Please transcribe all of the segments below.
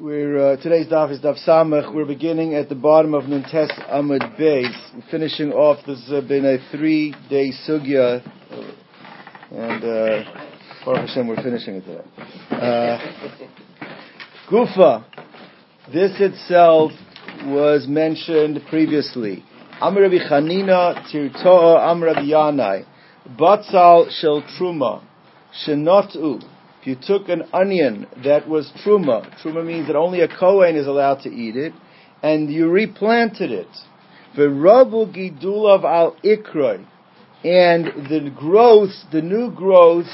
We're, uh, today's daf is daf samach. We're beginning at the bottom of Nun Tes Amud Beis. Finishing off, this has been a three-day sugya, and uh, Hashem, we're finishing it today. Uh, Gufa. This itself was mentioned previously. Amr Rabbi Chanina Tirtoa Amr Rabbi Yanai. Batzal Shel Truma. Shenotu. You took an onion that was truma, truma means that only a kohen is allowed to eat it, and you replanted it. Gidulav al ikroi. And the growths, the new growths,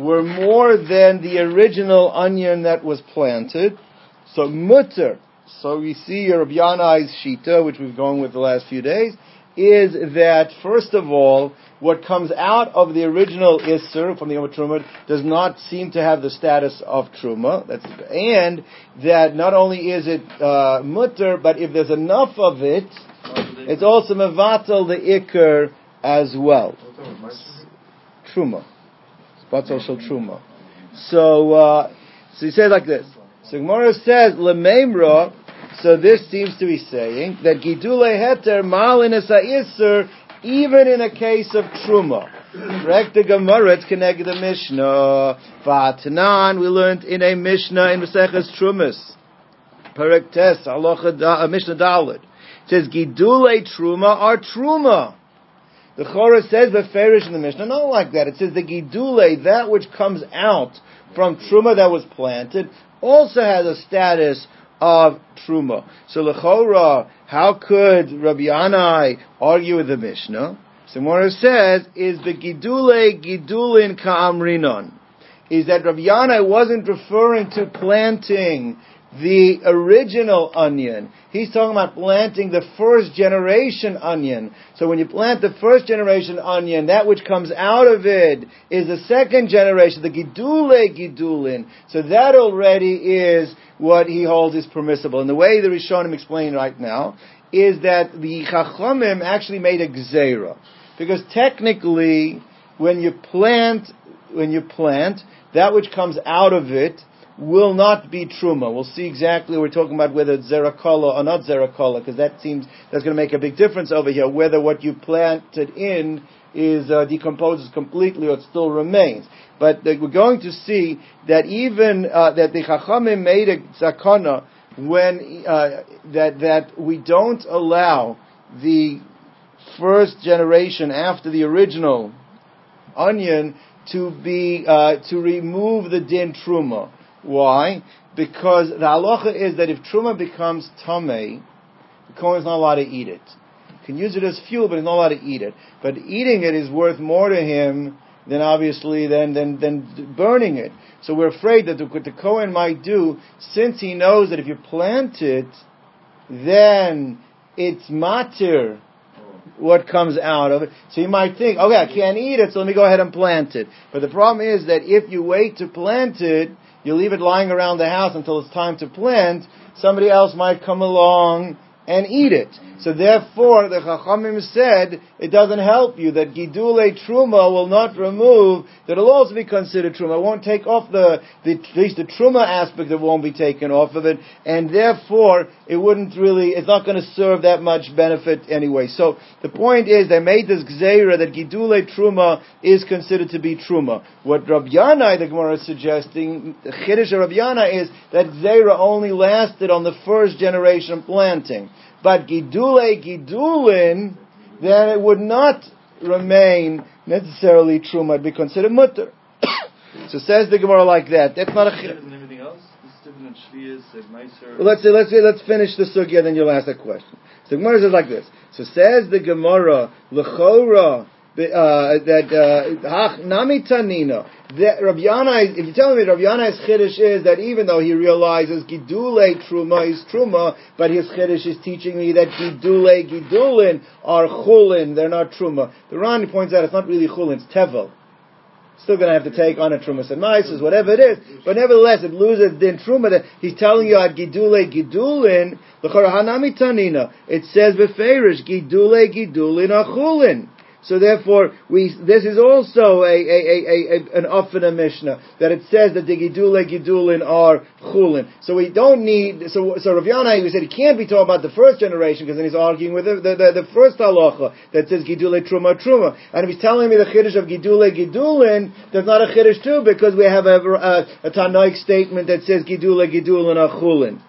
were more than the original onion that was planted. So mutter, so we see Rabbi Yanai's shita, which we've gone with the last few days, is that first of all, what comes out of the original Isser from the Yom Truma does not seem to have the status of Truma. That's, and that not only is it uh, mutter, but if there's enough of it, it's also mevatel the Iker as well. Truma. Batal also Truma. So, uh, so he says like this. So Gemara says, Lememra, so this seems to be saying that Gidule Heter Malin Isser even in a case of truma. Correct the Gemara, it's connected the Mishnah. Vatanan, we learned in a Mishnah in Maseches Trumas. Perek Tes, Aloha uh, Mishnah Dalit. It says, Gidule Truma are Truma. The Chorus says the Farish in the Mishnah, not like that. It says the Gidule, that which comes out from Truma that was planted, also has a status of truma. So the lechora, how could Rabbi Yanai argue with the Mishnah? What says is the gidule gidulin ka'amrinon. Is that Rabbi Yanai wasn't referring to planting the original onion. He's talking about planting the first generation onion. So when you plant the first generation onion, that which comes out of it is the second generation, the gidule gidulin. So that already is what he holds is permissible. And the way the Rishonim explain right now is that the Chachamim actually made a gzera. Because technically, when you plant, when you plant, that which comes out of it will not be truma. We'll see exactly. We're talking about whether it's zerakola or not zerakola, because that seems that's going to make a big difference over here. Whether what you planted in is uh, decomposes completely or it still remains. But uh, we're going to see that even uh, that the Chachamim made a zakana when uh, that that we don't allow the first generation after the original onion to be uh, to remove the din truma. Why? Because the halacha is that if truma becomes tamei, the kohen is not allowed to eat it. You can use it as fuel, but he's not allowed to eat it. But eating it is worth more to him than obviously than, than, than burning it. So we're afraid that what the Kohen might do, since he knows that if you plant it, then it's matir what comes out of it. So you might think, okay, I can't eat it, so let me go ahead and plant it. But the problem is that if you wait to plant it, you leave it lying around the house until it's time to plant, somebody else might come along and eat it. So therefore, the Chachamim said it doesn't help you that Gidule Truma will not remove, that it'll also be considered Truma. It won't take off the, the, at least the Truma aspect of it won't be taken off of it, and therefore it wouldn't really, it's not going to serve that much benefit anyway. So the point is, they made this Gzeira that Gidule Truma is considered to be Truma. What Rabbi Yanai, the Gemara is suggesting, the Chiddush of is that Gzeira only lasted on the first generation planting. But gidule gidulin, then it would not remain necessarily truma. It'd be considered mutter. so says the Gemara like that. That's not a. Well, let's say, let's say, let's finish the sugya, then you'll ask that question. So the Gemara says like this. So says the Gemara, lechora uh, that uh, nami tanina. That Rabbi Yana, if you tell me Rabbi Yana's chiddush is that even though he realizes gidule truma is truma, but his chiddush is teaching me that gidule gidulin are chulin, they're not truma. The Ran points out it's not really chulin, it's tevel. Still going to have to take on a truma and mices, whatever it is, but nevertheless it loses din truma. He's telling you at gidule gidulin the hanami tanina. It says beferish gidule gidulin are chulin. So therefore, we this is also a, a, a, a an Afina Mishnah that it says that the Gidule Gidulin are Chulin. So we don't need. So so Rav Yana he said he can't be talking about the first generation because then he's arguing with the the, the, the first halacha that says Gidule Truma Truma. And if he's telling me the Chiddush of Gidule Gidulin, there's not a Chiddush too because we have a, a, a Tanoic statement that says Gidule Gidulin are Chulin.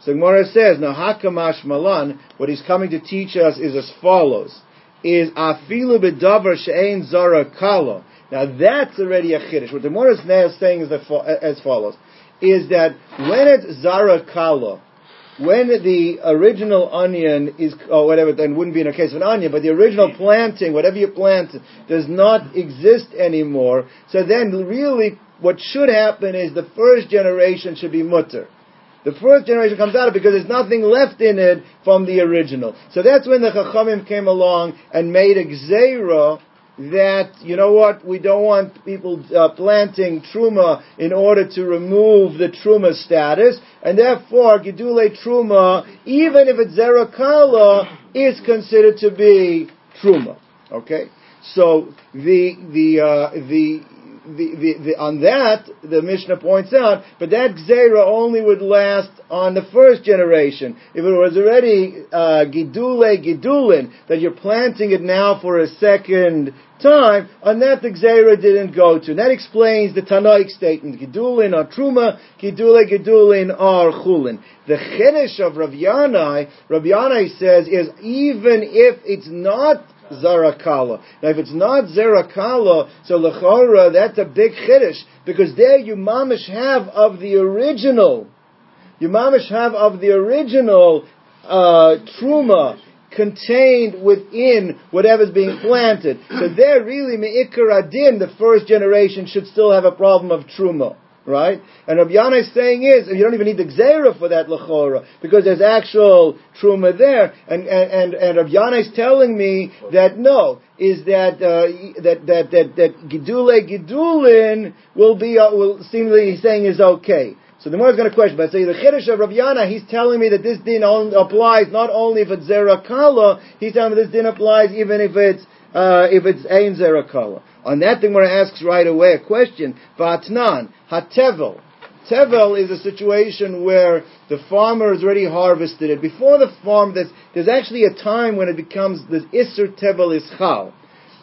So Gemara says, now Hakamash Malan, what he's coming to teach us is as follows, is Afilu Bedavar She'ein Zara Kalo. Now that's already a Chiddush. What the Gemara is now saying is as follows, is that when it's Zara Kalo, when the original onion is, or whatever, then wouldn't be in a case of an onion, but the original hmm. planting, whatever you plant, does not exist anymore, so then really what should happen is the first generation should be mutter. The first generation comes out because there's nothing left in it from the original. So that's when the Chachamim came along and made a gzeira that, you know what, we don't want people uh, planting truma in order to remove the truma status, and therefore Gidule truma, even if it's zerakala, is considered to be truma. Okay? So the, the, uh, the, the, the, on that, the Mishnah points out, but that Gzera only would last on the first generation. If it was already uh, Gidule Gidulin, that you're planting it now for a second time, on that the Gzera didn't go to. And that explains the Tanoic statement, Gidulin or Truma, Gidule Gidulin or Chulin. The Chiddush of Rav Yanai, Rav Yanai says, is even if it's not Zarakala. Now, if it's not Zarakala, so Lechora, that's a big chiddush, because there you mamish have of the original, you mamish have of the original uh, truma contained within whatever's being planted. So there, really, me'ikar adin, the first generation should still have a problem of truma right? And Rabbi Yana is saying is, you don't even need the Gzera for that Lechora, because there's actual Truma there, and, and, and, and Rabbi telling me that no, is that, uh, that, that, that, that Gidule Gidulin will be, uh, will seemingly he's saying is okay. So the more is going to question, but say the Chiddush of Rabbi Yana, he's telling me that this din applies not only if it's Zerakala, he's telling me this din applies even if it's uh, if it's Ein Zerakala. On that thing, where it asks right away a question, Vatnan, Hatevel. Tevel is a situation where the farmer has already harvested it. Before the farm, there's, there's actually a time when it becomes, the Isser Tevel is Chal.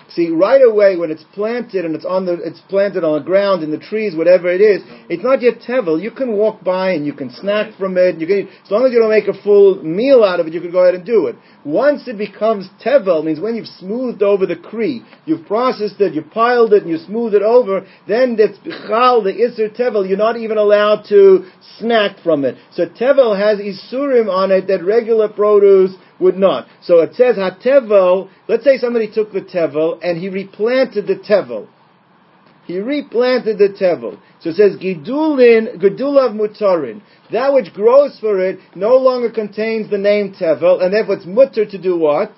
See, right away when it's planted and it's on the, it's planted on the ground in the trees, whatever it is, it's not yet tevel. You can walk by and you can snack from it. You can, as long as you don't make a full meal out of it, you can go ahead and do it. Once it becomes tevel, means when you've smoothed over the kri, you've processed it, you've piled it, and you smooth it over, then that's bichal, the iser tevel. You're not even allowed to snack from it. So tevel has isurim on it that regular produce would not. So it says hatevel. Let's say somebody took the tevel and he replanted the tevel. He replanted the tevel. So it says gidulin gedulav mutarin. That which grows for it no longer contains the name tevel, and therefore it's mutter to do what?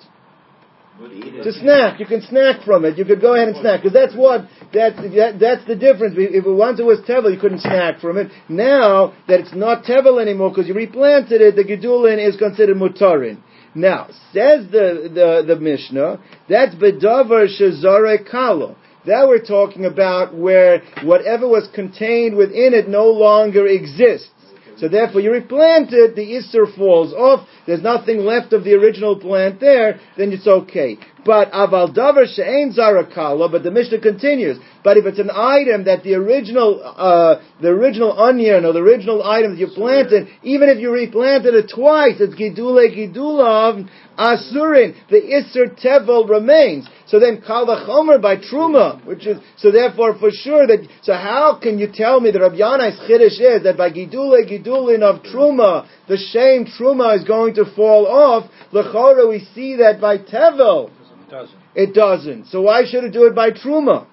To snack, you can snack from it. You could go ahead and snack because that's what that, that, that's the difference. If it once it was tevel, you couldn't snack from it. Now that it's not tevel anymore because you replanted it, the gedulin is considered mutarin. Now, says the, the, the Mishnah, that's bedavar shazare kalo. That we're talking about where whatever was contained within it no longer exists. So therefore you replant it, the Isser falls off, there's nothing left of the original plant there, then it's okay. But aval davar she'ein zarakala, but the Mishnah continues. But if it's an item that the original, uh, the original onion or the original item that you planted, even if you replanted it twice, it's gidule gidulav asurin. The iser tevel remains. So then kal vachomer by truma, which is so therefore for sure that. So how can you tell me that Rabbi Yanai's chiddush is that by gidule gidulin of truma, the shame truma is going to fall off? Lechora, we see that by tevel doesn't. It doesn't. So why should it do it by truma?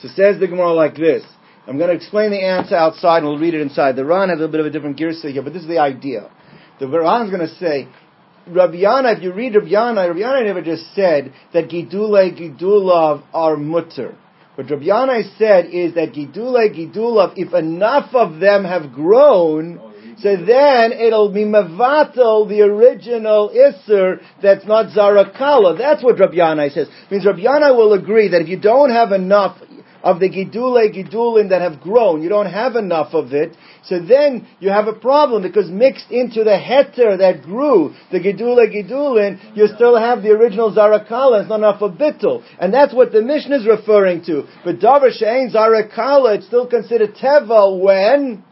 So says the Gemara like this. I'm going to explain the answer outside, and we'll read it inside. The Ran has a little bit of a different girsa here, but this is the idea. The Ran is going to say, Rabbi if you read Rabbi Yana, Rabbi never just said that Gidule Gidulav are mutter. What Rabbi said is that Gidule Gidulav, if enough of them have grown, So then it'll be mevatel the original isser that's not zarakala. That's what Rabbi Yanai says. It means Rabbi Yanai will agree that if you don't have enough of the gidule gidulin that have grown. You don't have enough of it. So then you have a problem because mixed into the heter that grew, the gidule gidulin, you still have the original zarakala. It's not enough of bittul. And that's what the mission is referring to. But davar she'ain zarakala, it's still considered tevel when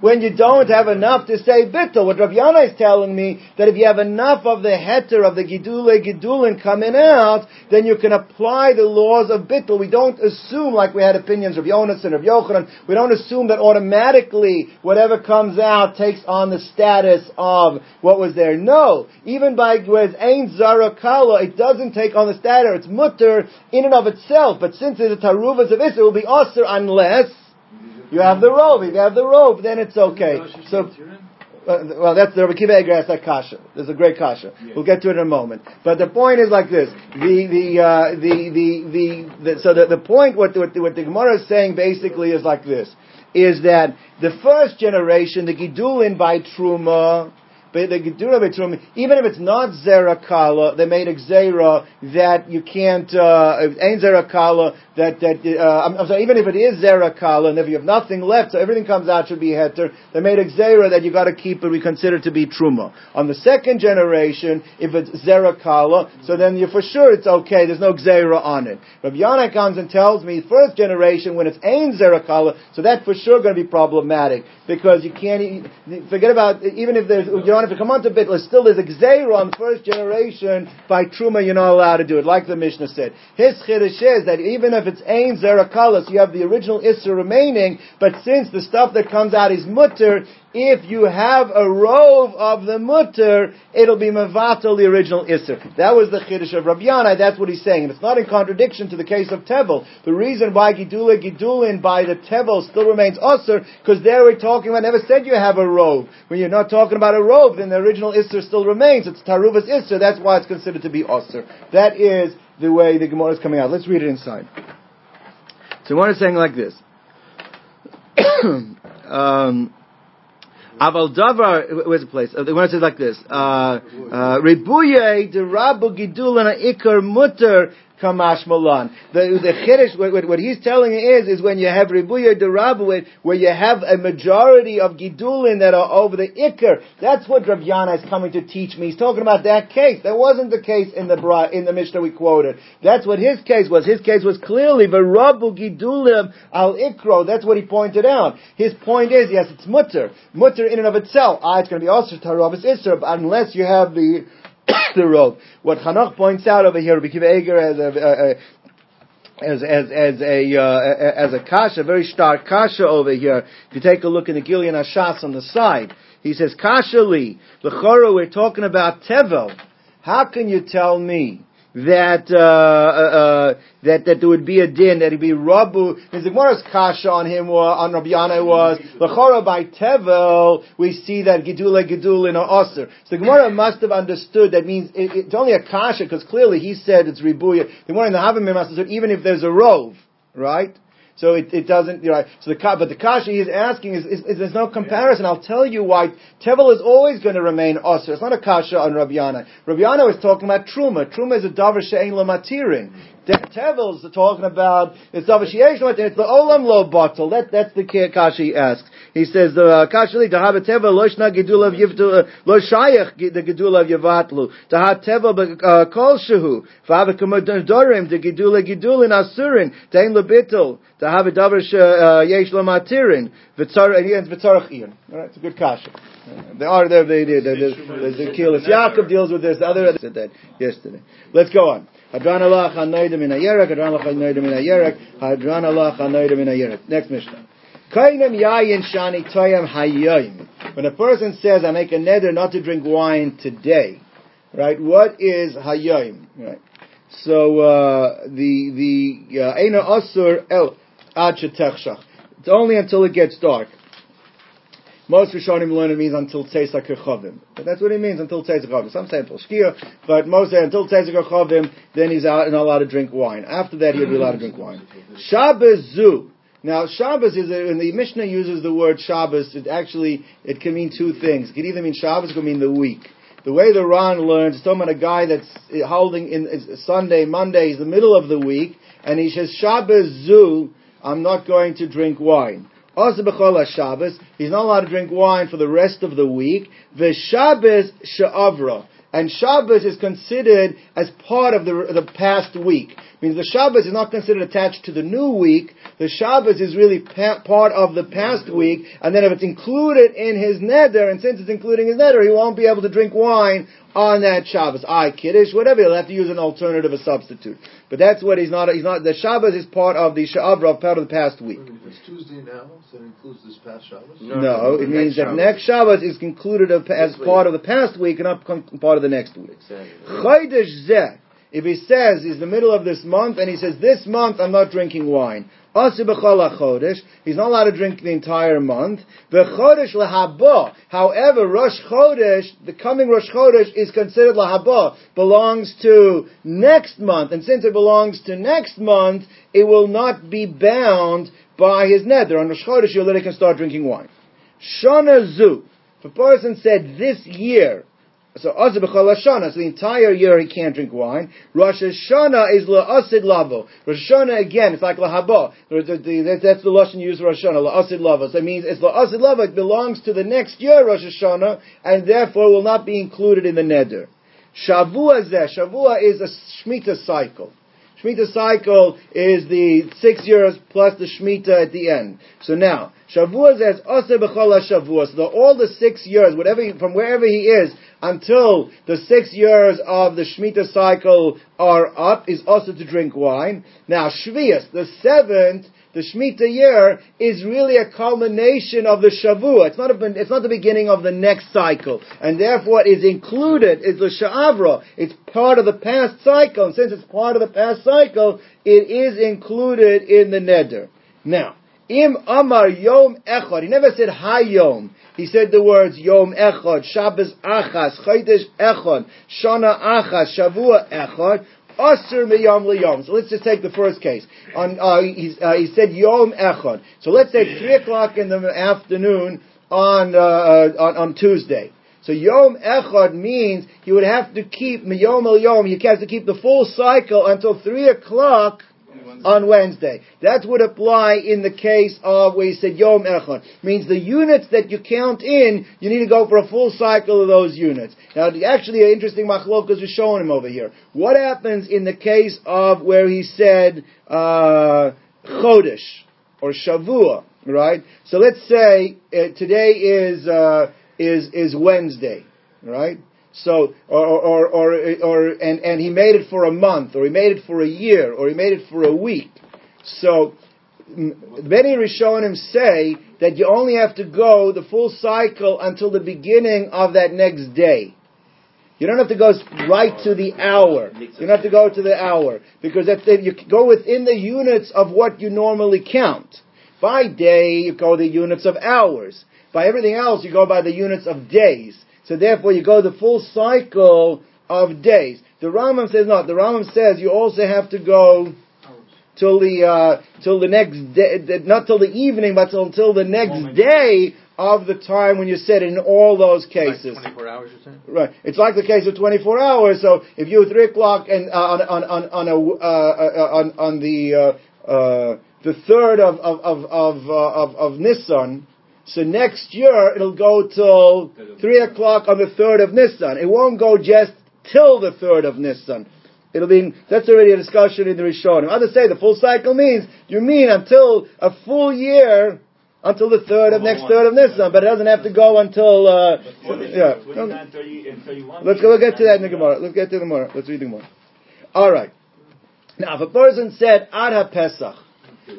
when you don't have enough to say bittul. What Rav Yana is telling me, that if you have enough of the heter of the gidule gidulin coming out, then you can apply the laws of bittul. We don't assume, like we had opinions of Yonas and of Yochanan, we don't assume that automatically whatever comes out takes on the status of what was there. No. Even by it's Ein Zarakala, it doesn't take on the status, it's mutter in and of itself. But since it's a taruvas of Israel, it will be usher unless you have the robe. If you have the robe, then it's okay. So, uh, well, that's the Rabbi Akiva Eger that kasha. There's a great kasha. We'll get to it in a moment. But the point is like this: the the uh, the, the, the the so the, the point what what, what the Gemara is saying basically is like this: is that the first generation, the Gidulin by Truma, the Gedura Betrumi, even if it's not Zerakala, they made a Gzeira that you can't, uh, if ain't Zerakala, that, that, uh, I'm, I'm, sorry, even if it is Zerakala, and if you have nothing left, so everything comes out should be Heter, they made a Gzeira that you gotta keep it, we consider to be Truma. On the second generation, if it's Zerakala, so then you for sure it's okay, there's no Gzeira on it. Rabbi Yana comes and tells me, first generation, when it's ain't Zerakala, so that's for sure gonna be problematic, because you can't, forget about, even if there's, you don't have to come on to Bitla, still there's a Gzeira on first generation, by Truma you're not allowed to do it, like the Mishnah said. His Chiddush is that even if it's Ein Zerakalas, you have the original Issa remaining, but since the stuff that comes out is Mutter, if you have a rove of the mutter, it'll be mevatel the original isser. That was the chiddush of Rabbi Yanai. That's what he's saying, and it's not in contradiction to the case of tevel. The reason why gidula gidulin by the tevel still remains usser because there we're talking about. Never said you have a rove. When you're not talking about a rove, then the original isser still remains. It's taruvas isser. That's why it's considered to be usser. That is the way the Gemara is coming out. Let's read it inside. So Gemara is saying like this. um, Aval davar, where's the place? Uh, the one says like this: uh, uh, Rebuye de rabu gidulana ikar mutter kamash malan. The the chiddush, what, what, he's telling is, is when you have ribuya derabu, where you have a majority of gidulin that are over the ikar. That's what Rav Yana is coming to teach me. He's talking about that case. That wasn't the case in the Bra, in the Mishnah we quoted. That's what his case was. His case was clearly verabu gidulim al ikro. That's what he pointed out. His point is, yes, it's mutter, mutter in and of itself. Ah, it's going to be also taravas isra, but unless you have the the road. What Chanach points out over here, Rabbi Eger as a, as as as a uh, as a kasha, very stark kasha over here. If you take a look in the Gilyon HaShas on the side, he says kasha li l'chora. We're talking about tevel. How can you tell me that uh, uh, that that there would be a din that he'd be rabu. The Gemara's kasha on him was, on Rabbi Yana was lechora by tevel. We see that gedula gedul in aser. So the Gemara must have understood that means it, it's only a kasha because clearly he said it's ribuya. The Gemara in the Havamim must have said even if there's a rove, right? So it, it doesn't, you know, so the, but the kasha he's asking is, is, is, there's no comparison. I'll tell you why. Tevel is always going to remain osir. It's not a kasha on. Rabbi Yana was talking about truma. Truma is a davar she'ein lamatirin. Tevel is talking about, it's the olam lo bottle. That, that's the kasha he asks. He says the uh, have a teva lo shna gedula yivtu uh, lo shayach the gedula of yavatlu to have teva uh, kol shehu fava kamodorim the gedula gedulin asurin to have a davar yesh lo matirin v'tzar and he ends v'tzarach ian. All right, it's a good kasha. They are there. They the the the Kehillos Yaakov deals with this. The other said that yesterday. Let's go on. Hadran Alach HaNodeir Min HaYerek. Hadran Alach HaNodeir Min HaYerek. Hadran Alach HaNodeir Min HaYerek. Next Mishnah. When a person says, I make a neder not to drink wine today, right, what is hayoim? Right. So, uh, the, the, uh, Eina Asur El Ad It's only until it gets dark. Most Rishonim learn it means until Tzeis HaKochavim. But that's what it means until Tzeis HaKochavim. Some say until Shkia, but most say until Tzeis HaKochavim, then he's out and not allowed to drink wine. After that, he'll be allowed to drink wine. Shabbos Zu. Now, Shabbos is, a, when the Mishnah uses the word Shabbos, it actually, it can mean two things. It can either mean Shabbos, it can mean the week. The way the Ran learns, it's talking about a guy that's holding in Sunday, Monday is the middle of the week, and he says, Shabbos zu, I'm not going to drink wine. Also b'chol Shabbos, he's not allowed to drink wine for the rest of the week. The Shabbos she'avra. And Shabbos is considered as part of the, the past week. Means the Shabbos is not considered attached to the new week. The Shabbos is really pa- part of the past week. And then if it's included in his neder, and since it's including his neder, he won't be able to drink wine on that Shabbos. I Kiddush, whatever, he'll have to use an alternative, a substitute. But that's what he's not, he's not, the Shabbos is part of the Sha'avra, part of the past week. If it's Tuesday now, so it includes this past Shabbos? No, no it means that next Shabbos is concluded as part of the past week and not part of the next week. Exactly. If he says he's the middle of this month and he says this month I'm not drinking wine, he's not allowed to drink the entire month. However, Rosh Chodesh, the coming Rosh Chodesh is considered lahaba, belongs to next month, and since it belongs to next month, it will not be bound by his neder. On Rosh Chodesh, you can start drinking wine. Shana Zu, if a person said this year, so Azir B'chol Hashanah, so the entire year he can't drink wine. Rosh Hashanah is La'asid Lavo. Rosh Hashanah again, it's like Lahaba. That's the Lashon used Rosh Hashanah, La'asid Lavo. So it means it's La'asid Lavo, it belongs to the next year Rosh Hashanah, and therefore will not be included in the Neder. Shavua Zeh, Shavua is a Shemitah cycle. Shemitah cycle is the six years plus the Shemitah at the end. So now, Shavua says, Ose b'chol Shavua. So all the six years, whatever from wherever he is, until the six years of the Shemitah cycle are up, is also to drink wine. Now, Shvias, the seventh, the Shemitah year is really a culmination of the Shavua. It's not, a, it's not the beginning of the next cycle. And therefore it is included, is the Sha'avra. It's part of the past cycle. And since it's part of the past cycle, it is included in the Neder. Now, Im Amar Yom Echad. He never said Hayom. He said the words Yom Echad, Shabbos Achas, Chodesh Echad, Shana Achas, Shavua Echad. Asr miyom liyom. So let's just take the first case. On, uh, uh, he said Yom Echad. So let's say three o'clock in the afternoon on, uh, uh, on, on Tuesday. So Yom Echad means he would have to keep Miyom El Yom. He has to keep the full cycle until three o'clock on Wednesday. That would apply in the case of where he said Yom Echad. Means the units that you count in, you need to go for a full cycle of those units. Now, actually, an interesting machlokas is showing him over here. What happens in the case of where he said uh, Chodesh or Shavua, right? So let's say uh, today is uh, is is Wednesday, right? So, or, or, or, or, and, and he made it for a month, or he made it for a year, or he made it for a week. So, many Rishonim say that you only have to go the full cycle until the beginning of that next day. You don't have to go right to the hour. You don't have to go to the hour because if you go within the units of what you normally count. By day, you go the units of hours. By everything else, you go by the units of days. So therefore you go the full cycle of days. The Rambam says not. The Rambam says you also have to go till the uh, till the next day, not till the evening, but till, until the next day of the time when you said in all those cases. Like 24 hours, you're saying? Right. It's like the case of 24 hours. So if you 3 o'clock and uh, on, on, on, on, a, uh, uh, on, on the, uh, uh, the third of, of, of, of, uh, of, of Nissan, so next year it'll go till three o'clock on the third of Nissan. It won't go just till the third of Nissan. It'll be that's already a discussion in the Rishonim. Others say the full cycle means you mean until a full year until the third of next third of Nissan, but it doesn't have to go until uh, yeah. Let's go. We'll get to that in the Gemara. Let's get to the Gemara. Let's read the Gemara. All right. Now, if a person said Ad Pesach,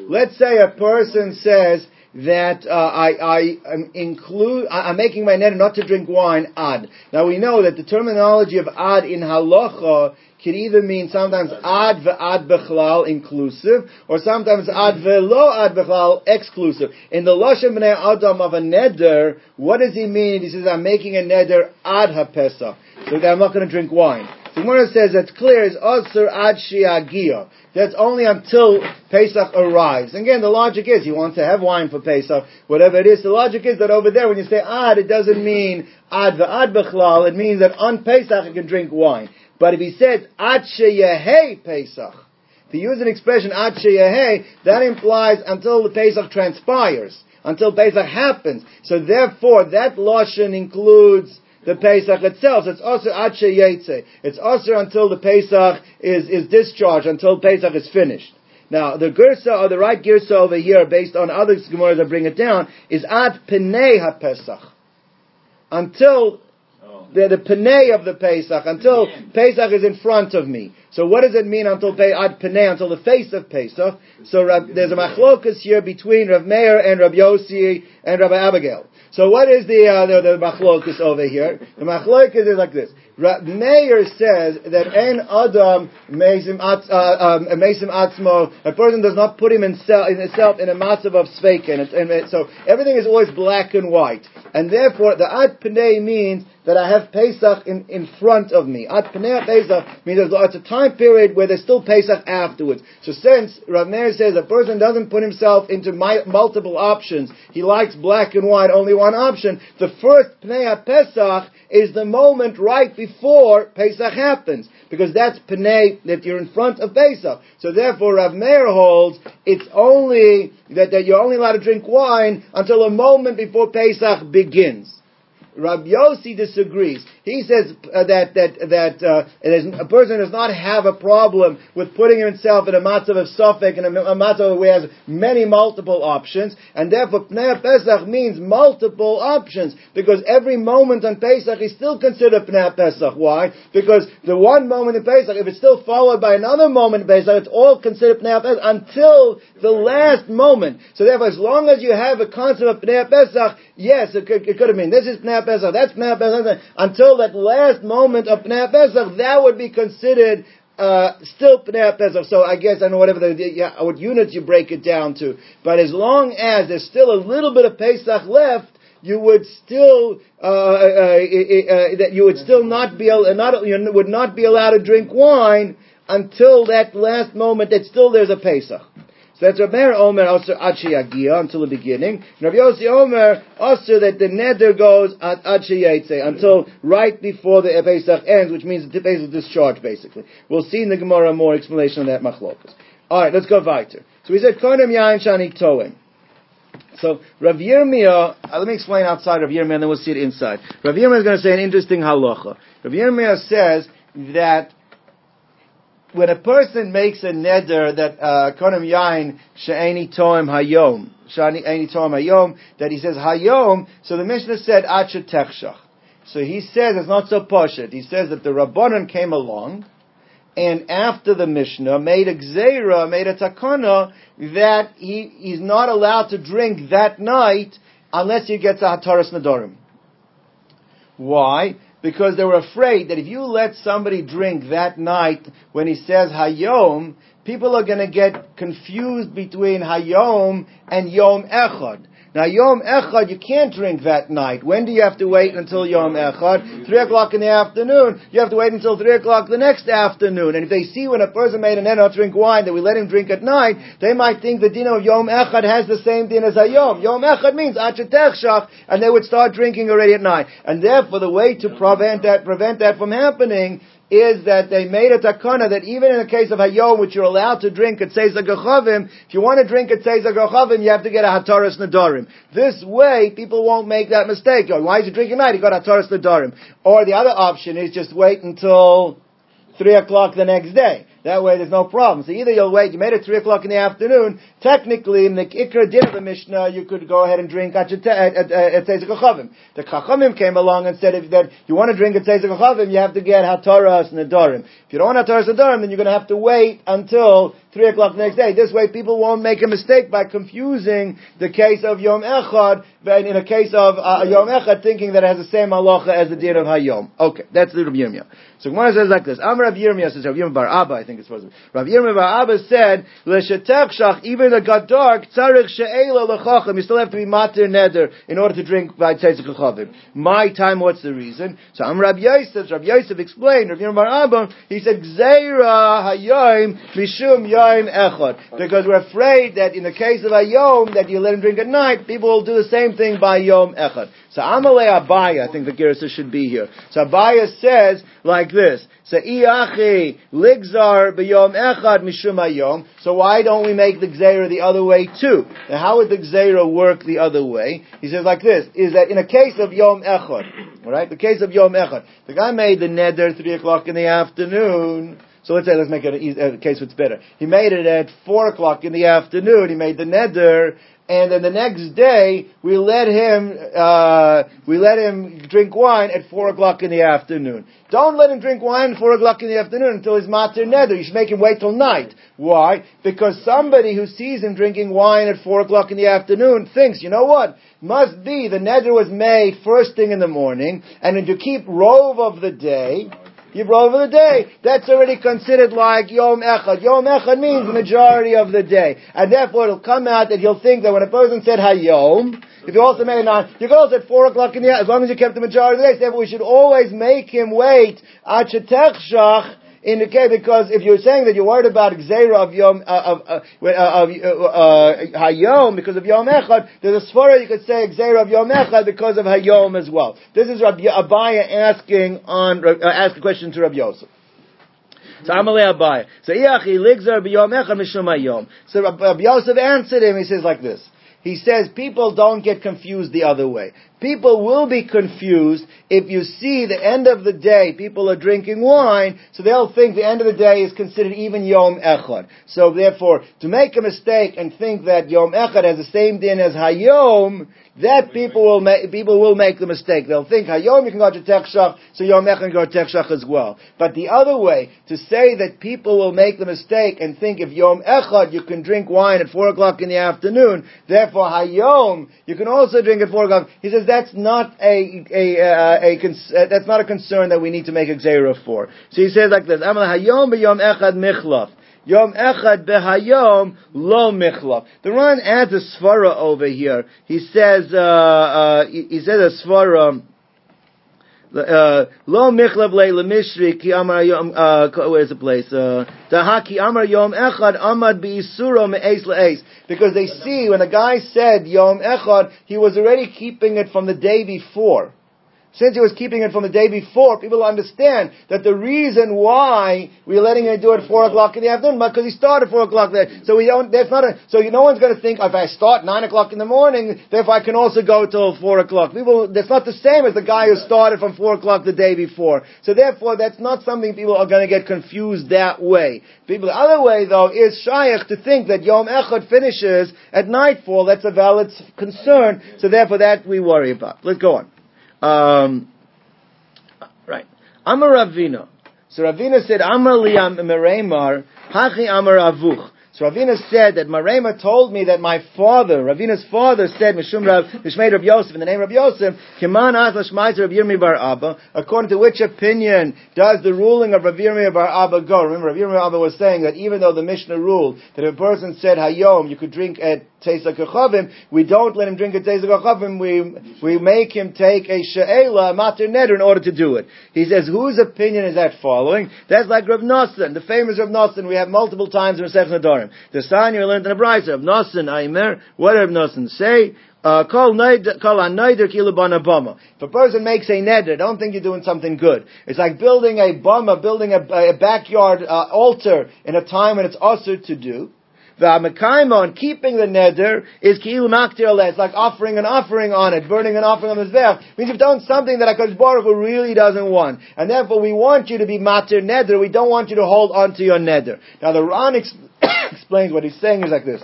let's say a person says that uh, I, I include, I, am making my neder not to drink wine ad. Now we know that the terminology of ad in halacha can either mean sometimes ad ve'ad bechlal inclusive, or sometimes ad ve'lo ad bechlal exclusive. In the lashon b'nei adam of a neder, what does he mean? He says, I'm making a neder ad ha-pesach. So I'm not going to drink wine. The Gemara says that's clear is Osir Ad Shiagia. That's only until Pesach arrives. Again, the logic is you want to have wine for Pesach, whatever it is. The logic is that over there, when you say Ad, it doesn't mean Ad v'Ad b'chlal. It means that on Pesach you can drink wine. But if he says Ad Sheyehei Pesach, you use an expression Ad that implies until the Pesach transpires, until Pesach happens. So therefore, that lashon includes the Pesach itself. It's also Ad Sheyetze. It's also until the Pesach is, is discharged, until Pesach is finished. Now, the Girsa, or the right Girsa over here, based on other Gemaras that bring it down, is Ad Penei HaPesach. Until the, the Penei of the Pesach, until Pesach is in front of me. So what does it mean until Pe- Ad Penei, until the face of Pesach? So Rab, there's a machlokas here between Rav Meir and Rav Yossi and Rabbi Abigail. So what is the, uh, the, the machlokas over here? The machlokas is like this. Rab Meir says that en adam mesim uh, um, atzmo. A person does not put him in, in himself in a massive of sveiken. And, so everything is always black and white, and therefore the ad penei means that I have Pesach in, in front of me. Ad penei Pesach means it's a time period where there's still Pesach afterwards. So since Rav Meir says a person doesn't put himself into my, multiple options, he likes black and white, only one option. The first Pnei Pesach is the moment right before Pesach happens, because that's Pnei, that you're in front of Pesach. So therefore Rav Meir holds it's only, that, that you're only allowed to drink wine until a moment before Pesach begins. Rabbi Yossi disagrees. He says uh, that that that uh, a person does not have a problem with putting himself in a matzav of suffix and a, a matzav where he has many multiple options, and therefore Pnei Pesach means multiple options because every moment on Pesach is still considered Pnei Pesach. Why? Because the one moment in Pesach, if it's still followed by another moment in Pesach, it's all considered Pnei Pesach until the last moment. So therefore, as long as you have a concept of Pnei Pesach, yes, it could, it could have been this is Pnei Pesach, that's Pnei Pesach, until that last moment of Pnei Pesach, that would be considered uh, still Pnei Pesach. So I guess I don't know whatever the, yeah, what units you break it down to. But as long as there's still a little bit of Pesach left, you would still uh, uh, uh, that you would still not be not you would not be allowed to drink wine until that last moment that still there's a Pesach. So that's Rav Meir Omer also Achi Agia until the beginning. Rav Yossi Omer also that the neder goes at Achi until right before the Pesach ends, which means the Pesach discharge basically. We'll see in the Gemara more explanation on that machlokas. Alright, let's go weiter. So we said Kodim Yain Shani Toem. So Rav Yirmiyah, uh, let me explain outside Rav Yirmiyah and then we'll see it inside. Rav Yirmiyah is going to say an interesting halacha. Rav Yirmiyah says that when a person makes a neder that uh, konim yain she'eni toim hayom, she'eni toim hayom, that he says hayom, so the Mishnah said acha techshach. So he says it's not so poshut. He says that the Rabbanon came along, and after the Mishnah made a gzeira, made a takana, that he, he's not allowed to drink that night unless he gets a hataras nadorim. Why? Because they were afraid that if you let somebody drink that night when he says Hayom, people are going to get confused between Hayom and Yom Echad. Now, Yom Echad, you can't drink that night. When do you have to wait until Yom Echad? Three o'clock in the afternoon. You have to wait until three o'clock the next afternoon. And if they see when a person made an not drink wine that we let him drink at night, they might think the din of Yom Echad has the same din as Hayom. Yom Echad means Achetech and they would start drinking already at night. And therefore, the way to prevent that, prevent that from happening is that they made a takana that even in the case of hayom, which you're allowed to drink at Tzeis HaKochavim, if you want to drink at Tzeis HaKochavim, you have to get a Hataras Nadarim. This way, people won't make that mistake. Why is he drinking night? He got Hataras Nadarim. Or the other option is just wait until 3 o'clock the next day. That way there's no problem. So either you'll wait, you made it 3 o'clock in the afternoon, technically in the Ikra din of the Mishnah, you could go ahead and drink at Tzeis HaKochavim. The Chachamim came along and said if that you want to drink at Tzeis HaKochavim, you have to get Hataras Nadarim. If you don't want Hataras Nadarim, then you're going to have to wait until 3 o'clock the next day. This way people won't make a mistake by confusing the case of Yom Echad, in a case of uh, Yom Echad thinking that it has the same halacha as the din of Hayom. Okay, that's the Rabbi Yirmiyah. So Gemara says like this. Am Rav Yirmiyah says, Rav Yirmiyah Bar Abba, think it's supposed to be. Rav Yirmiyah Abba said, L'shetech shach, even it got dark, tzarech she'ela l'chacham, you still have to be matir neder in order to drink by l'chavim. My time, what's the reason? So I'm Rav Yosef, Rav Yosef explained, Rav Yirmiyah Bar Abba, he said, Gzeira hayom mishum yom echad. Because we're afraid that in the case of a yom, that you let him drink at night, people will do the same thing by Yom Echad. So Amalei Abaye, I think the Girsa should be here. So Abaye says like this. So Iachi B'Yom Echad Mishum. So why don't we make the Gzeira the other way too? Now how would the Gzeira work the other way? He says like this, is that in a case of Yom Echad, alright, the case of Yom Echad, the guy made the neder three o'clock in the afternoon, so let's say, let's make it a, a case that's better. He made it at four o'clock in the afternoon. He made the neder, and then the next day we let him uh, we let him drink wine at four o'clock in the afternoon. Don't let him drink wine at four o'clock in the afternoon until his matir neder. You should make him wait till night. Why? Because somebody who sees him drinking wine at four o'clock in the afternoon thinks, you know what? Must be the neder was made first thing in the morning, and to keep rove of the day. You've over the day. That's already considered like Yom Echad. Yom Echad means majority of the day. And therefore it'll come out that he'll think that when a person said Hayom, if you also made it nine, you can also at four o'clock in the as long as you kept the majority of the day. Therefore we should always make him wait. Achetech indicate because if you're saying that you're worried about Gzeira of Yom uh, of uh, uh, of uh, Hayom because of Yom Echad, there's a svara you could say Gzeira of Yom Echad because of Hayom as well. This is Rabbi Abaye asking on uh, ask a question to Rabbi Yosef. So Amalei Abaye. So Iachi Ligzar b'Yom Echad mishum Hayom. So Rabbi Yosef answered him. He says like this. He says people don't get confused the other way. People will be confused if you see the end of the day, people are drinking wine, so they'll think the end of the day is considered even Yom Echad. So therefore, to make a mistake and think that Yom Echad has the same din as Hayom, that people will make, people will make the mistake. They'll think Hayom you can go to Tekshach, so Yom Echad can go to Tekshach as well. But the other way, to say that people will make the mistake and think if Yom Echad you can drink wine at 4 o'clock in the afternoon, therefore Hayom you can also drink at 4 o'clock. He says that's not a, a, a, a uh, that's not a concern that we need to make a for. So he says like this, Amal Hayom Yom Echad Michlaf. Yom Echad behayom lo michlaf. The Ran adds a svara over here. He says, uh, uh, he, he says a svara. Uh, lo michlav le lemishri ki amar yom uh, where's the place uh dahaki amar yom echad amad biisuro me'es le'es because they see when the guy said yom echad he was already keeping it from the day before since he was keeping it from the day before, people understand that the reason why we're letting him do it at four o'clock in the afternoon, because he started four o'clock there. So we don't, that's not a, so no one's going to think, if I start nine o'clock in the morning, therefore I can also go till four o'clock. People, that's not the same as the guy who started from four o'clock the day before. So therefore, that's not something people are going to get confused that way. People, the other way though is shaykh to think that Yom Echad finishes at nightfall. That's a valid concern. So therefore, that we worry about. Let's go on. Um, right. Amar Ravina. So Ravina said, Amar liam Mareimar, hachi amar avuch. So Ravina said that Mareimar told me that my father, Ravina's father, said Mishum Rav Mishmei Rav Yosef in the name of Yosef, Kiman Azla Shmaizer Rav Yirmi Bar Abba. According to which opinion does the ruling of Rav Yirmi Bar Abba go? Remember, Rav Yirmi Bar Abba was saying that even though the Mishnah ruled that if a person said Hayom, you could drink at Tzeis HaKochavim, we don't let him drink at Tzeis HaKochavim, we, we make him take a She'ela, Mater Neder in order to do it. He says, whose opinion is that following? That's like Rav Nosson, the famous Rav Nosson we have multiple times in Masech The Sanya learned in a brisa of Nosson Aimer. What did Nosson say? Uh, call on neider kilabana bama. If a person makes a neder, don't think you're doing something good. It's like building a bama, building a, a backyard uh, altar in a time when it's usher to do. The on keeping the neder is ki'ilu maktir It's like offering an offering on it, burning an offering on the zbech. Means you've done something that HaKadosh Baruch Hu really doesn't want. And therefore we want you to be matir neder. We don't want you to hold on to your neder. Now the ex- explains what he's saying is like this.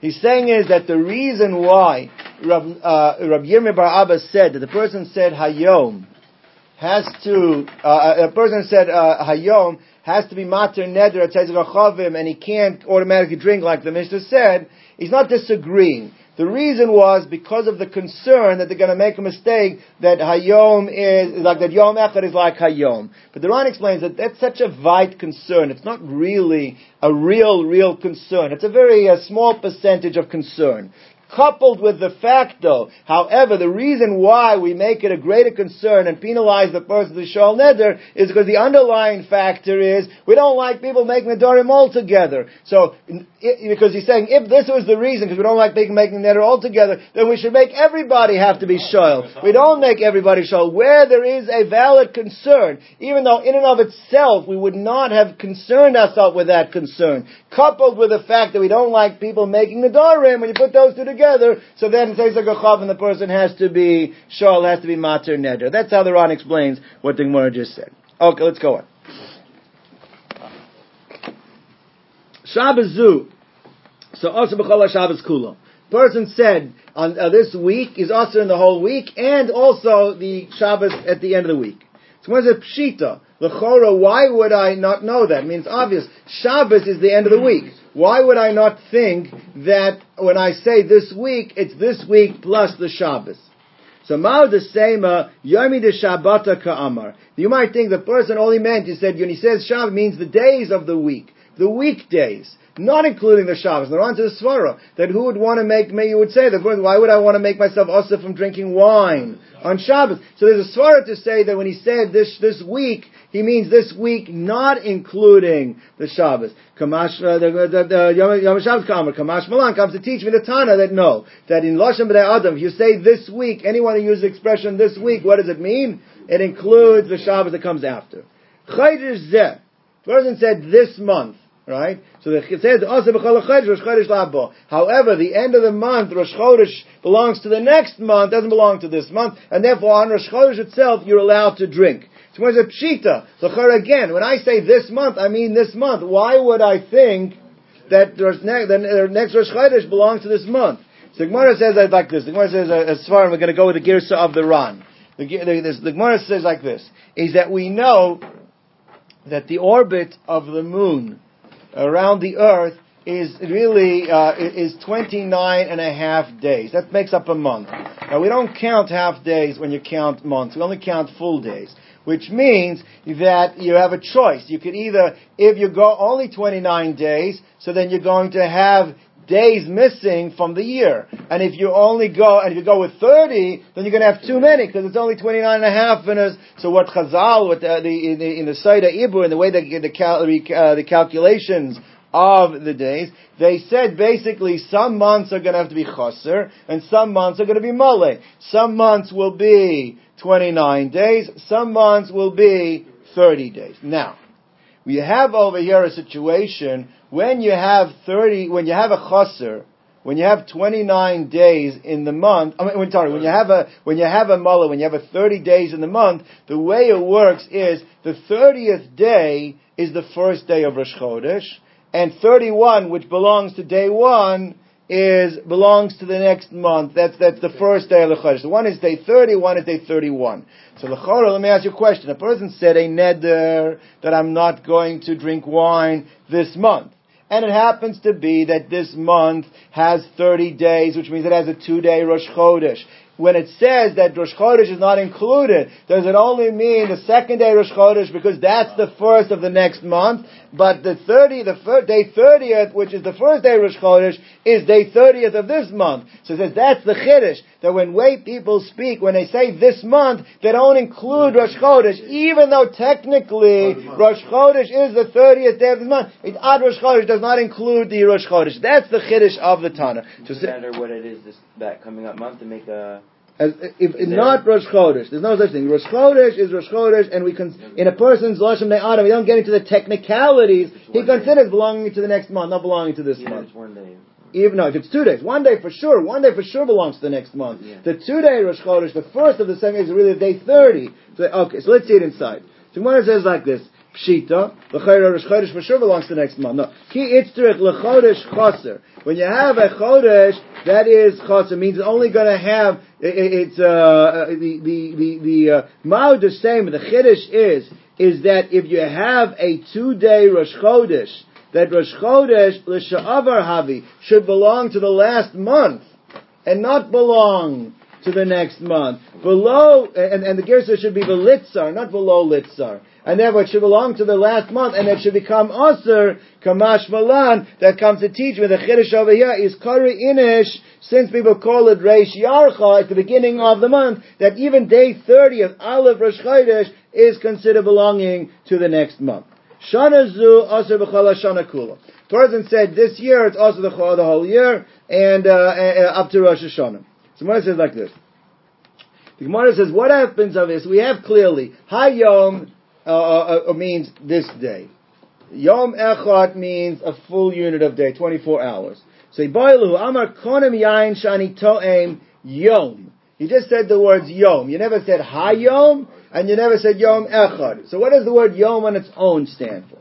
He's saying is that the reason why Rav, uh, Yirmiyah Bar Abba said that the person said Hayom, has to, uh, a person said, uh, Hayom has to be mater neder at and he can't automatically drink like the Mishnah said, he's not disagreeing. The reason was because of the concern that they're going to make a mistake that Hayom is, like that Yom Echad is like Hayom. But the Ran explains that that's such a wide concern. It's not really a real, real concern. It's a very uh, small percentage of concern coupled with the fact though, however, the reason why we make it a greater concern and penalize the person the shal neder is because the underlying factor is we don't like people making the dorim altogether. So, it, because he's saying if this was the reason, because we don't like people making the neder altogether, then we should make everybody have to be shal. We don't make everybody shal. Where there is a valid concern, even though in and of itself we would not have concerned ourselves with that concern, coupled with the fact that we don't like people making the dorim, when you put those two together, together, so then says a chav and the person has to be shal, has to be mater neder. That's how the Ran explains what the Gemara just said. Okay, let's go on. Shabbos zu. So also b'chol Shabbos kulo. Person said on uh, this week is also in the whole week, and also the Shabbos at the end of the week. So when is it pshita? L'chora, why would I not know that? It means obvious. Shabbos is the end of the week. Why would I not think that when I say this week, it's this week plus the Shabbos? So Mao the Sema, Yomi de Shabbata Ka'amar. You might think the person only meant, he said, when he says Shabbat means the days of the week, the weekdays not including the Shabbos. They're on to the Svara, that who would want to make, me, you would say, that why would I want to make myself also from drinking wine on Shabbos? So there's a Svara to say that when he said this, this week, he means this week not including the Shabbos. Kamash, uh, the, the, the, Yom Shabbos Kamer, Kamash Malan comes to teach me the Tana that no, that in Lashon B'nai Adam, if you say this week, anyone who uses the expression this week, what does it mean? It includes the Shabbos that comes after. Chaydish Zeh. Person said this month. Right? So the says also Rosh Chodesh Labo. However, the end of the month, Rosh Chodesh belongs to the next month, doesn't belong to this month, and therefore on Rosh Chodesh itself, you're allowed to drink. Pshita? So again, when I say this month, I mean this month. Why would I think that the next Rosh Chodesh belongs to this month? So the Gemara says like this. The Gemara says, uh, as far we're going to go with the Girsa of the Ran. The, the, the Gemara says like this, is that we know that the orbit of the moon around the earth is really uh, is 29 and a half days. That makes up a month. Now we don't count half days when you count months. We only count full days, which means that you have a choice. You could either, if you go only 29 days, so then you're going to have days missing from the year. And if you only go, and if you go with 30, then you're going to have too many, because it's only 29 and a half. And so what Chazal, with the, the, in the, in the Saida Ibur, in the way they the, cal, uh, the calculations of the days, they said basically some months are going to have to be chaser, and some months are going to be male. Some months will be 29 days, some months will be 30 days. Now, we have over here a situation when you have 30, when you have a chaser, when you have 29 days in the month, I mean, sorry, when you have a, when you have a mullah, when you have a 30 days in the month, the way it works is the 30th day is the first day of Rosh Chodesh, and 31, which belongs to day one, is belongs to the next month. That's that's the first day of the Chodesh. So one is day 30, one is day 31. So Lechora, let me ask you a question. A person said a neder that I'm not going to drink wine this month. And it happens to be that this month has 30 days, which means it has a two-day Rosh Chodesh when it says that Rosh Chodesh is not included, does it only mean the second day Rosh Chodesh because that's the first of the next month? But the 30, the first, day 30th, which is the first day of Rosh Chodesh, is day 30th of this month. So it says that's the Chiddush, that when way people speak, when they say this month, they don't include Rosh Chodesh, even though technically Rosh Chodesh is the 30th day of the month. It, Ad Rosh Chodesh does not include the Rosh Chodesh. That's the Chiddush of the Tana. Does it matter what it is this, that coming up month to make a as, if, if not Rosh Chodesh, there's no such thing. Rosh Chodesh is Rosh Chodesh, and we can, in a person's Lashon Adam, we don't get into the technicalities. He considers day. belonging to the next month, not belonging to this yeah, month. It's one day. Even no, if it's two days, one day for sure, one day for sure belongs to the next month. Yeah. The two day Rosh Chodesh, the first of the second is really day thirty. So, okay, so let's see it inside. So Gemara says like this: Pshita, l'chayra Rosh Chodesh for sure belongs to the next month. No, ki itzterich l'chodesh chaser. When you have a chodesh that is chos. It means it's only going to have it, it's uh, the the the the uh, Ma'od the same. The chiddush is is that if you have a two day Rosh Chodesh, that Rosh Chodesh l'sha'avar havi should belong to the last month and not belong to the next month. Below, and, and the Girsa should be the litzar, not below litzar. And therefore it should belong to the last month, and it should become Aser, Kamash Malan, that comes to teach me. The Chiddush over here is Kari Inish, since people call it Reish Yarcha at the beginning of the month, that even day 30 of Aleph Rosh Chodesh is considered belonging to the next month. Shana Zu Aser B'chala Shana Kula. Tarzan said this year it's also the, the whole year, and uh, uh, up to Rosh Hashanah. So Gemara says like this. The Gemara says, what happens of this? We have clearly, Hayom uh, uh, uh, means this day. Yom Echad means a full unit of day, 24 hours. So Ibailu, Amar Konem Yain Shani To'em Yom. You just said the words Yom. You never said Hayom, and you never said Yom Echad. So what does the word Yom on its own stand for?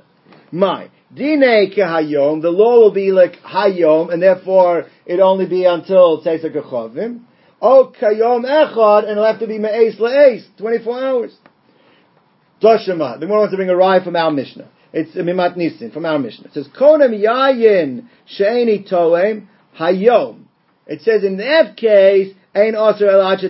My. Dine Hayom, the law will be like Hayom, and therefore it only be until Tzeis HaKochavim. O kayom echad, and it'll have to be me'es le'es, 24 hours. Doshima, the one wants to bring a rye from our Mishnah. It's Mimat Nisin, from our Mishnah. It says, Konem yayin she'eni toem hayom. It says in that case, ein aser el It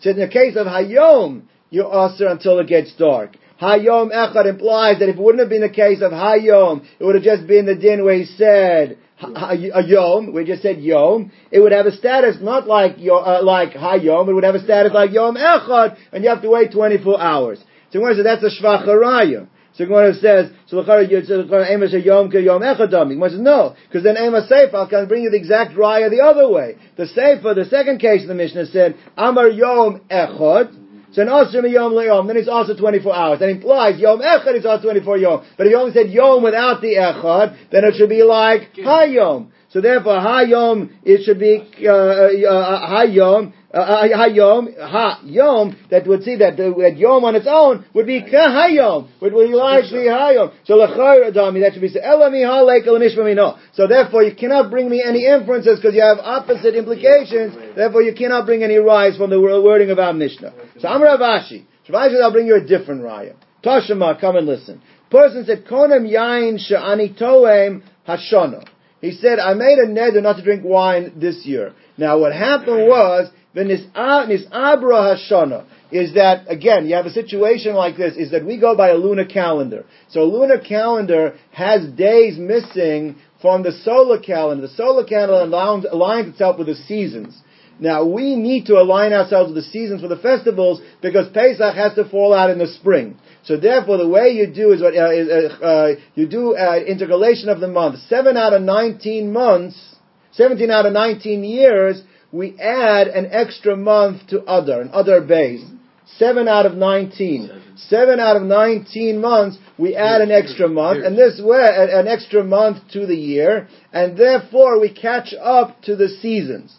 says in the case of hayom, you're aser until it gets dark. Hayom echad implies that if it wouldn't have been the case of hayom, it would have just been the din where he said, a yom, we just said yom, it would have a status not like uh, like hayom, it would have a status like yom echad, and you have to wait 24 hours. So Gemara says that's a shvacharaya. So Gemara says, so say yom ke yom echadam. Gemara says no, because then Ema Sefer can bring you the exact raya the other way. The Sefer, the second case of the Mishnah said, Amar yom echad, so an Asr Yom Le'yom, then it's also 24 hours. That implies Yom Echad is also 24 Yom. But if you only said Yom without the Echad, then it should be like Hayom. So therefore, Hayom, it should be uh, uh, uh Hayom, uh, hayom, ha yom, that would see that, that yom on its own would be kahayom, would be largely hayom. So lechayr adami, that should be elami halek no. So therefore, you cannot bring me any inferences because you have opposite implications. Therefore, you cannot bring any rise from the wording of our Mishnah. So Amar Rav Ashi, Ravashi says, I'll bring you a different raya. Tashima, come and listen. Person said, Konem yain she'ani toem hashana. He said, I made a neder not to drink wine this year. Now what happened was, the nisabra hashana is that again you have a situation like this is that we go by a lunar calendar. So a lunar calendar has days missing from the solar calendar. The solar calendar aligns, aligns itself with the seasons. Now we need to align ourselves with the seasons for the festivals because Pesach has to fall out in the spring. So therefore, the way you do is what uh, is, uh, uh, you do uh, intercalation of the month. Seven out of nineteen months, seventeen out of nineteen years we add an extra month to other, an other base. Seven out of nineteen. Seven out of nineteen months, we add an extra month, and this way, an extra month to the year, and therefore we catch up to the seasons.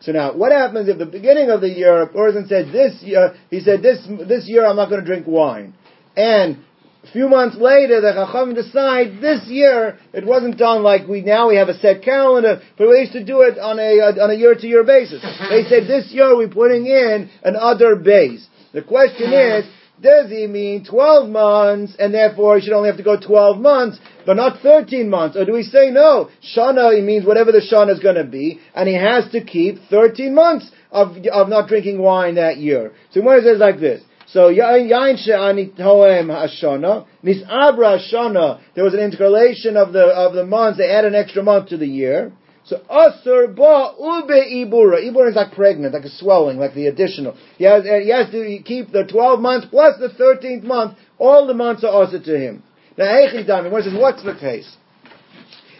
So now, what happens if the beginning of the year, a person said this year, he said this, this year I'm not going to drink wine. And a few months later, the Chacham decide this year it wasn't done like we now we have a set calendar, but we used to do it on a on a year to year basis. They said this year we're putting in an other base. The question is, does he mean 12 months and therefore he should only have to go 12 months, but not 13 months? Or do we say no? Shana, he means whatever the Shana is going to be, and he has to keep 13 months of, of not drinking wine that year. So it says like this, so yain she'ani toem hashana nisabra shana. There was an intercalation of the of the months. They add an extra month to the year. So asur ba ube ibura. Ibura is like pregnant, like a swelling, like the additional. He has, he has to keep the twelve months plus the thirteenth month. All the months are also to him. Now, Eichidami, what's the case?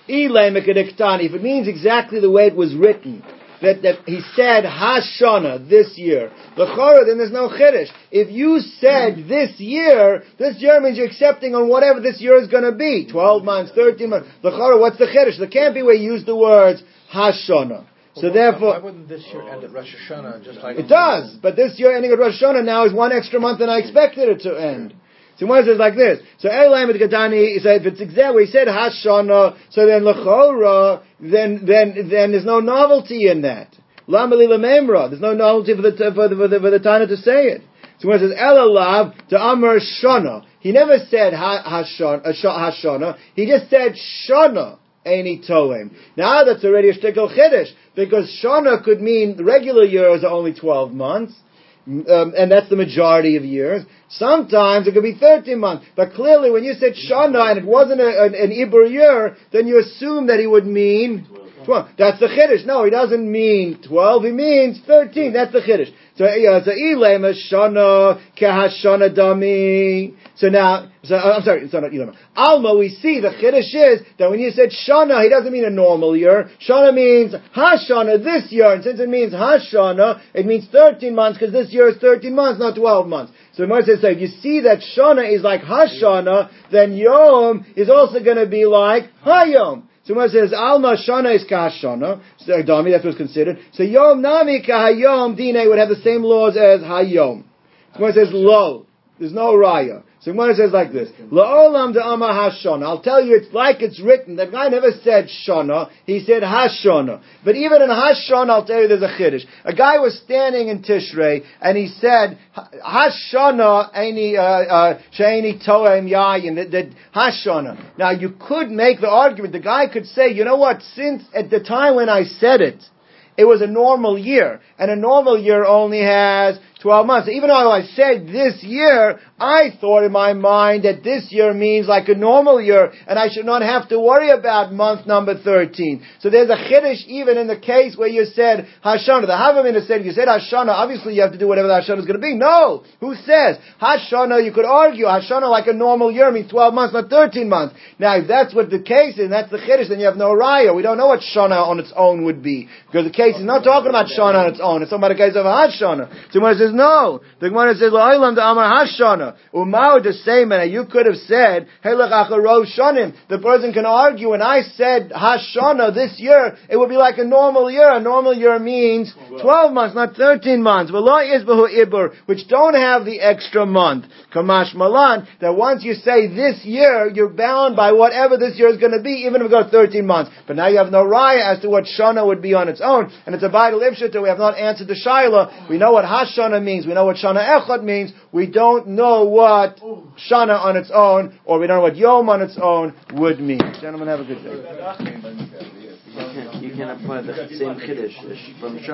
If it means exactly the way it was written, that, that he said Hashana this year. L'chara, then there's no chiddush. If you said this year, this year means you're accepting on whatever this year is going to be. 12 months, 13 months. L'chara, what's the chiddush? There can't be where you use the words Hashana. So well, therefore, why wouldn't this year end at Rosh Hashanah just like it does? But this year ending at Rosh Hashanah now is one extra month than I expected it to end. So one says like this. So Elam Gadani, so if it's exactly, he said Hashana, so then Lechora, then, then, then there's no novelty in that. Lamali Lamemra, there's no novelty for the, for the, for the, for the Tana to say it. So when it says Elalav to Amar Shana, he never said Hashana, uh, Hashana, he just said Shana. Any toem. Now that's already a shtickle chiddush because shana could mean regular years are only twelve months, um, and that's the majority of years. Sometimes it could be 13 months. But clearly, when you said Shana and it wasn't a, an, an year, then you assume that he would mean 12. That's the Chiddush. No, he doesn't mean 12, he means 13. That's the Chiddush. So, so Ilema Shana Kehashana Dami. So now, so, uh, I'm sorry, it's not Ilema. Alma, we see the Chiddush is that when you said Shana, he doesn't mean a normal year. Shana means Hashana this year. And since it means Hashana, it means 13 months because this year is 13 months, not 12 months. So Moses said, if you see that Shana is like Hashana, then Yom is also going to be like Hayom. So when it says Alma Shana is Kahashana, so Dami, that's what's considered. So Yom Nami Kahayom Dine would have the same laws as Hayom. So when it says Lo, there's no Raya. So Gemara says like this: La'olam de'ama hashana. I'll tell you, it's like it's written. That guy never said shana; he said hashana. But even in hashana, I'll tell you, there's a chiddush. A guy was standing in Tishrei, and he said hashana any uh, uh, sheini toem yayin. That hashana. Now you could make the argument. The guy could say, you know what? Since at the time when I said it, it was a normal year, and a normal year only has 12 months. Even though I said this year, I thought in my mind that this year means like a normal year, and I should not have to worry about month number 13. So there's a chiddush even in the case where you said Hashana. The Havamina said, you said Hashana, obviously you have to do whatever the Hashana is going to be. No! Who says? Hashana, you could argue, Hashana like a normal year means 12 months, not 13 months. Now if that's what the case is, and that's the chiddush, then you have no raya. We don't know what Shana on its own would be. Because the case is not talking about Shana on its own, it's talking about a case of Hashana. So when it says, says no. The Gemara says La'ilam the Amar Hashana. Umau the same and you could have said Helach Acharov Shanim. The person can argue and I said Hashana this year, it would be like a normal year. A normal year means twelve months, not thirteen months. V'lo Izbahu Ibur, which don't have the extra month. Kamash Malan, that once you say this year, you're bound by whatever this year is going to be, even if it goes 13 months. But now you have no raya as to what Shana would be on its own, and it's a vital Ibshita. We have not answered the Shaila. We know what Hashana means. We know what Shana Echad means. We don't know what Shana on its own, or we don't know what Yom on its own would mean. Gentlemen, have a good day. You can't apply the same Kiddush from